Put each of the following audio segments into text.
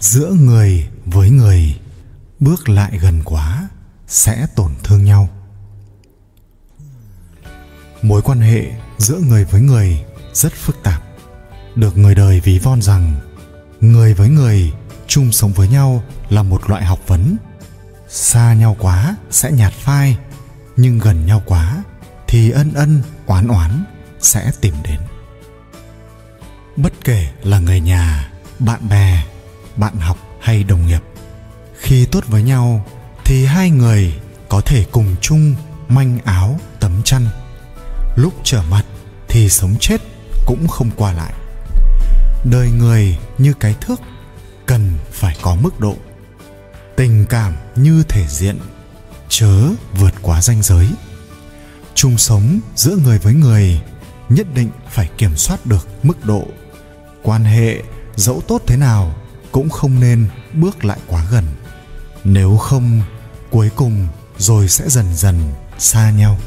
giữa người với người, bước lại gần quá, sẽ tổn thương nhau. Mối quan hệ giữa người với người rất phức tạp. Được người đời ví von rằng, người với người chung sống với nhau là một loại học vấn. Xa nhau quá sẽ nhạt phai, nhưng gần nhau quá thì ân ân, oán oán sẽ tìm đến. Bất kể là người nhà, bạn bè bạn học hay đồng nghiệp. Khi tốt với nhau thì hai người có thể cùng chung manh áo, tấm chăn. Lúc trở mặt thì sống chết cũng không qua lại. Đời người như cái thước cần phải có mức độ. Tình cảm như thể diện, chớ vượt quá ranh giới. Chung sống giữa người với người nhất định phải kiểm soát được mức độ. Quan hệ dẫu tốt thế nào cũng không nên bước lại quá gần. Nếu không, cuối cùng rồi sẽ dần dần xa nhau.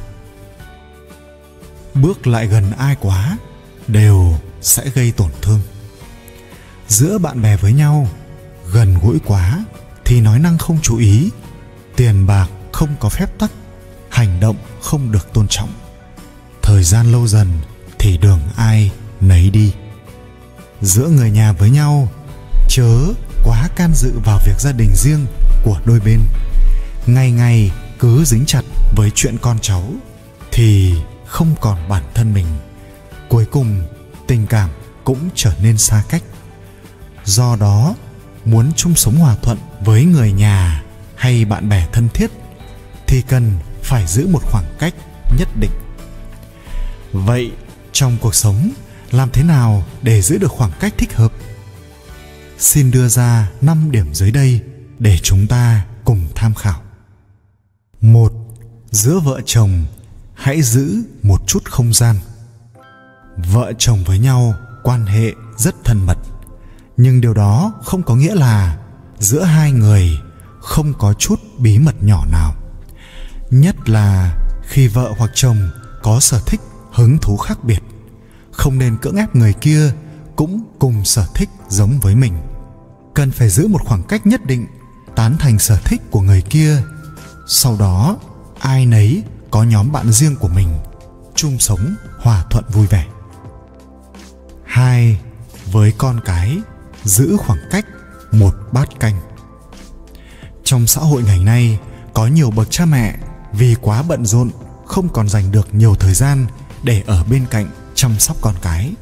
Bước lại gần ai quá đều sẽ gây tổn thương. Giữa bạn bè với nhau, gần gũi quá thì nói năng không chú ý, tiền bạc không có phép tắc, hành động không được tôn trọng. Thời gian lâu dần thì đường ai nấy đi. Giữa người nhà với nhau chớ quá can dự vào việc gia đình riêng của đôi bên. Ngày ngày cứ dính chặt với chuyện con cháu thì không còn bản thân mình. Cuối cùng, tình cảm cũng trở nên xa cách. Do đó, muốn chung sống hòa thuận với người nhà hay bạn bè thân thiết thì cần phải giữ một khoảng cách nhất định. Vậy trong cuộc sống, làm thế nào để giữ được khoảng cách thích hợp? Xin đưa ra 5 điểm dưới đây để chúng ta cùng tham khảo. Một, giữa vợ chồng hãy giữ một chút không gian. Vợ chồng với nhau quan hệ rất thân mật, nhưng điều đó không có nghĩa là giữa hai người không có chút bí mật nhỏ nào. Nhất là khi vợ hoặc chồng có sở thích hứng thú khác biệt, không nên cưỡng ép người kia cũng cùng sở thích giống với mình. Cần phải giữ một khoảng cách nhất định, tán thành sở thích của người kia. Sau đó, ai nấy có nhóm bạn riêng của mình, chung sống, hòa thuận vui vẻ. Hai, với con cái, giữ khoảng cách một bát canh. Trong xã hội ngày nay, có nhiều bậc cha mẹ vì quá bận rộn, không còn dành được nhiều thời gian để ở bên cạnh chăm sóc con cái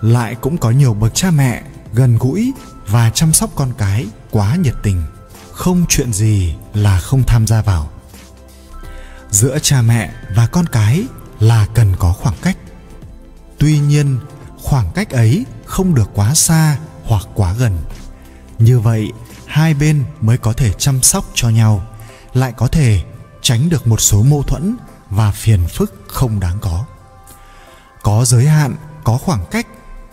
lại cũng có nhiều bậc cha mẹ gần gũi và chăm sóc con cái quá nhiệt tình. Không chuyện gì là không tham gia vào. Giữa cha mẹ và con cái là cần có khoảng cách. Tuy nhiên, khoảng cách ấy không được quá xa hoặc quá gần. Như vậy, hai bên mới có thể chăm sóc cho nhau, lại có thể tránh được một số mâu thuẫn và phiền phức không đáng có. Có giới hạn, có khoảng cách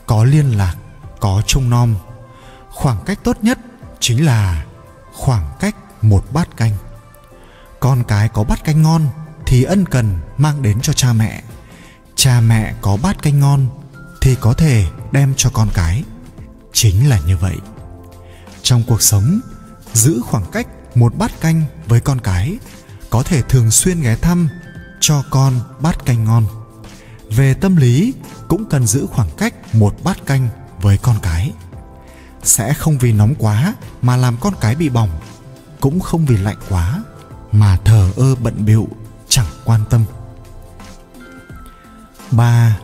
có liên lạc, có trông nom. Khoảng cách tốt nhất chính là khoảng cách một bát canh. Con cái có bát canh ngon thì ân cần mang đến cho cha mẹ. Cha mẹ có bát canh ngon thì có thể đem cho con cái. Chính là như vậy. Trong cuộc sống, giữ khoảng cách một bát canh với con cái có thể thường xuyên ghé thăm cho con bát canh ngon về tâm lý, cũng cần giữ khoảng cách một bát canh với con cái. Sẽ không vì nóng quá mà làm con cái bị bỏng, cũng không vì lạnh quá mà thờ ơ bận bịu, chẳng quan tâm. Ba,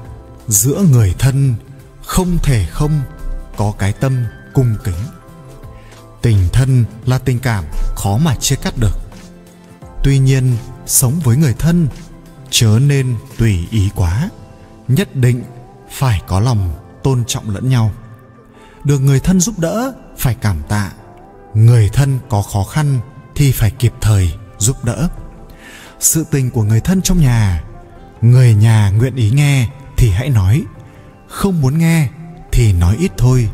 giữa người thân không thể không có cái tâm cung kính. Tình thân là tình cảm khó mà chia cắt được. Tuy nhiên, sống với người thân chớ nên tùy ý quá. Nhất định phải có lòng tôn trọng lẫn nhau. Được người thân giúp đỡ, phải cảm tạ. Người thân có khó khăn thì phải kịp thời giúp đỡ. Sự tình của người thân trong nhà, người nhà nguyện ý nghe thì hãy nói. Không muốn nghe thì nói ít thôi.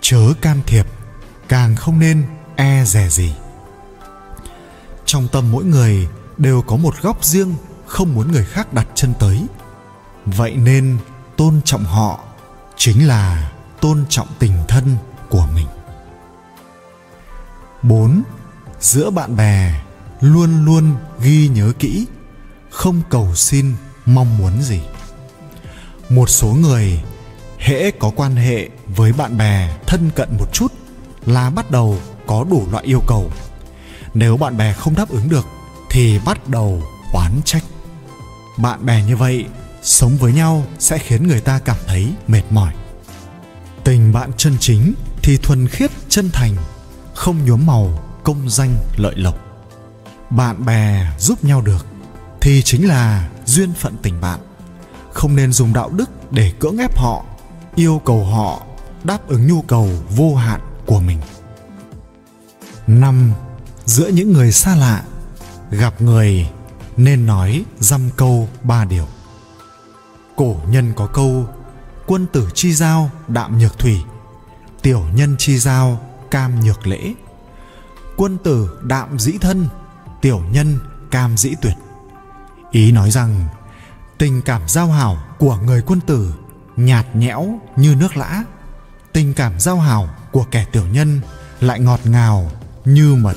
Chớ can thiệp, càng không nên e dè gì. Trong tâm mỗi người đều có một góc riêng không muốn người khác đặt chân tới vậy nên tôn trọng họ chính là tôn trọng tình thân của mình 4. Giữa bạn bè luôn luôn ghi nhớ kỹ, không cầu xin mong muốn gì. Một số người hễ có quan hệ với bạn bè thân cận một chút là bắt đầu có đủ loại yêu cầu. Nếu bạn bè không đáp ứng được thì bắt đầu oán trách. Bạn bè như vậy sống với nhau sẽ khiến người ta cảm thấy mệt mỏi. Tình bạn chân chính thì thuần khiết chân thành, không nhuốm màu công danh lợi lộc. Bạn bè giúp nhau được thì chính là duyên phận tình bạn. Không nên dùng đạo đức để cưỡng ép họ, yêu cầu họ đáp ứng nhu cầu vô hạn của mình. Năm, giữa những người xa lạ, gặp người nên nói dăm câu ba điều. Cổ nhân có câu quân tử chi giao đạm nhược thủy, tiểu nhân chi giao cam nhược lễ. Quân tử đạm dĩ thân, tiểu nhân cam dĩ tuyệt. Ý nói rằng tình cảm giao hảo của người quân tử nhạt nhẽo như nước lã, tình cảm giao hảo của kẻ tiểu nhân lại ngọt ngào như mật.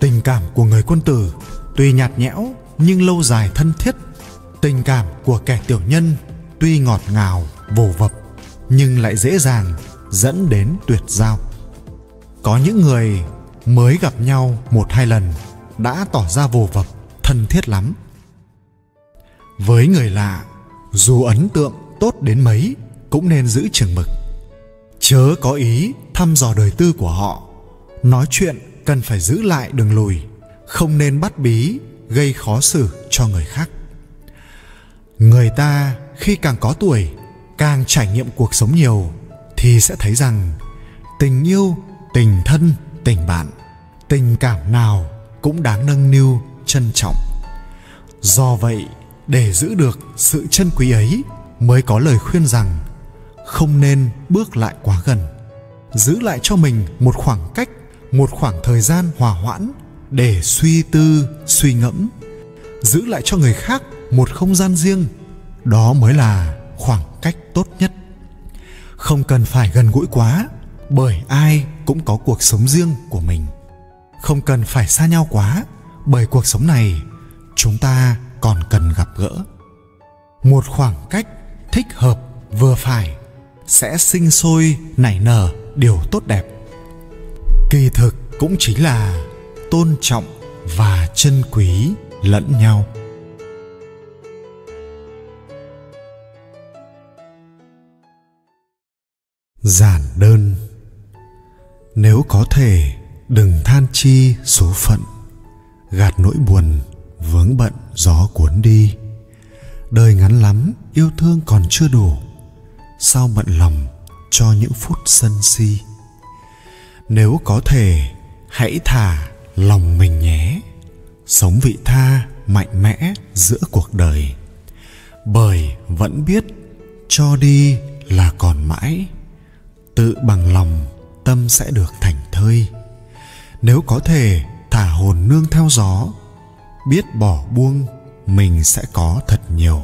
Tình cảm của người quân tử tuy nhạt nhẽo, nhưng lâu dài thân thiết. Tình cảm của kẻ tiểu nhân tuy ngọt ngào, vồ vập, nhưng lại dễ dàng dẫn đến tuyệt giao. Có những người mới gặp nhau một hai lần đã tỏ ra vồ vập, thân thiết lắm. Với người lạ, dù ấn tượng tốt đến mấy cũng nên giữ chừng mực. Chớ có ý thăm dò đời tư của họ. Nói chuyện cần phải giữ lại đường lùi không nên bắt bí, gây khó xử cho người khác. Người ta khi càng có tuổi, càng trải nghiệm cuộc sống nhiều, thì sẽ thấy rằng tình yêu, tình thân, tình bạn, tình cảm nào cũng đáng nâng niu, trân trọng. Do vậy, để giữ được sự chân quý ấy mới có lời khuyên rằng không nên bước lại quá gần, giữ lại cho mình một khoảng cách, một khoảng thời gian hòa hoãn để suy tư, suy ngẫm, giữ lại cho người khác một không gian riêng. Đó mới là khoảng cách tốt nhất. Không cần phải gần gũi quá, bởi ai cũng có cuộc sống riêng của mình. Không cần phải xa nhau quá, bởi cuộc sống này chúng ta còn cần gặp gỡ. Một khoảng cách thích hợp vừa phải sẽ sinh sôi, nảy nở điều tốt đẹp. Kỳ thực cũng chính là tôn trọng và trân quý lẫn nhau. Giản đơn. Nếu có thể, đừng than chi số phận, gạt nỗi buồn, vướng bận, gió cuốn đi. Đời ngắn lắm, yêu thương còn chưa đủ. Sao bận lòng cho những phút sân si? Nếu có thể, hãy thả lòng mình nhé. Sống vị tha mạnh mẽ giữa cuộc đời. Bởi vẫn biết cho đi là còn mãi. Tự bằng lòng tâm sẽ được thành thơi. Nếu có thể thả hồn nương theo gió, biết bỏ buông, mình sẽ có thật nhiều.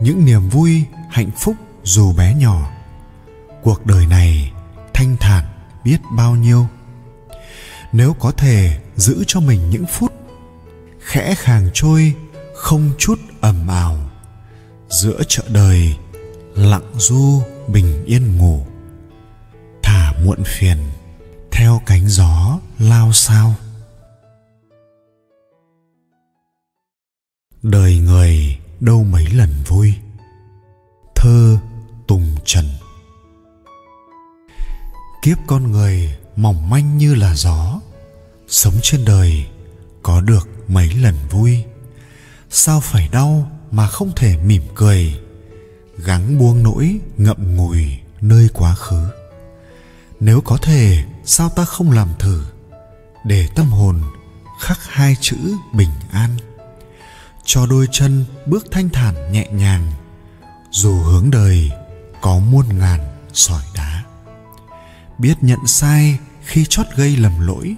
Những niềm vui, hạnh phúc dù bé nhỏ, cuộc đời này thanh thản biết bao nhiêu? Nếu có thể, giữ cho mình những phút khẽ khàng trôi, không chút ầm ào. Giữa chợ đời, lặng du, bình yên ngủ. Thả muộn phiền, theo cánh gió lao sao. Đời người đâu mấy lần vui, thơ tùng trần. Kiếp con người mỏng manh như là gió sống trên đời có được mấy lần vui? Sao phải đau mà không thể mỉm cười? Gắng buông nỗi ngậm ngùi nơi quá khứ. Nếu có thể, sao ta không làm thử? Để tâm hồn khắc hai chữ bình an. Cho đôi chân bước thanh thản nhẹ nhàng, dù hướng đời có muôn ngàn sỏi đá. Biết nhận sai khi chót gây lầm lỗi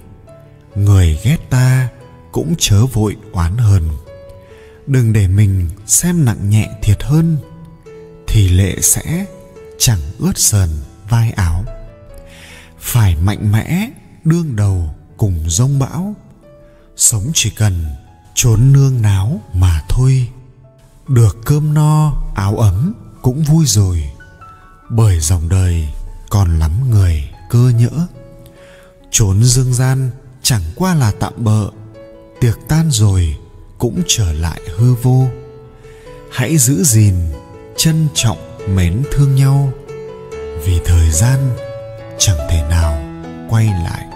người ghét ta cũng chớ vội oán hờn. Đừng để mình xem nặng nhẹ thiệt hơn, thì lệ sẽ chẳng ướt sờn vai áo. Phải mạnh mẽ đương đầu cùng rông bão, sống chỉ cần trốn nương náo mà thôi. Được cơm no, áo ấm cũng vui rồi, bởi dòng đời còn lắm người cơ nhỡ. Trốn dương gian chẳng qua là tạm bợ, tiệc tan rồi cũng trở lại hư vô. Hãy giữ gìn, trân trọng, mến thương nhau, vì thời gian chẳng thể nào quay lại.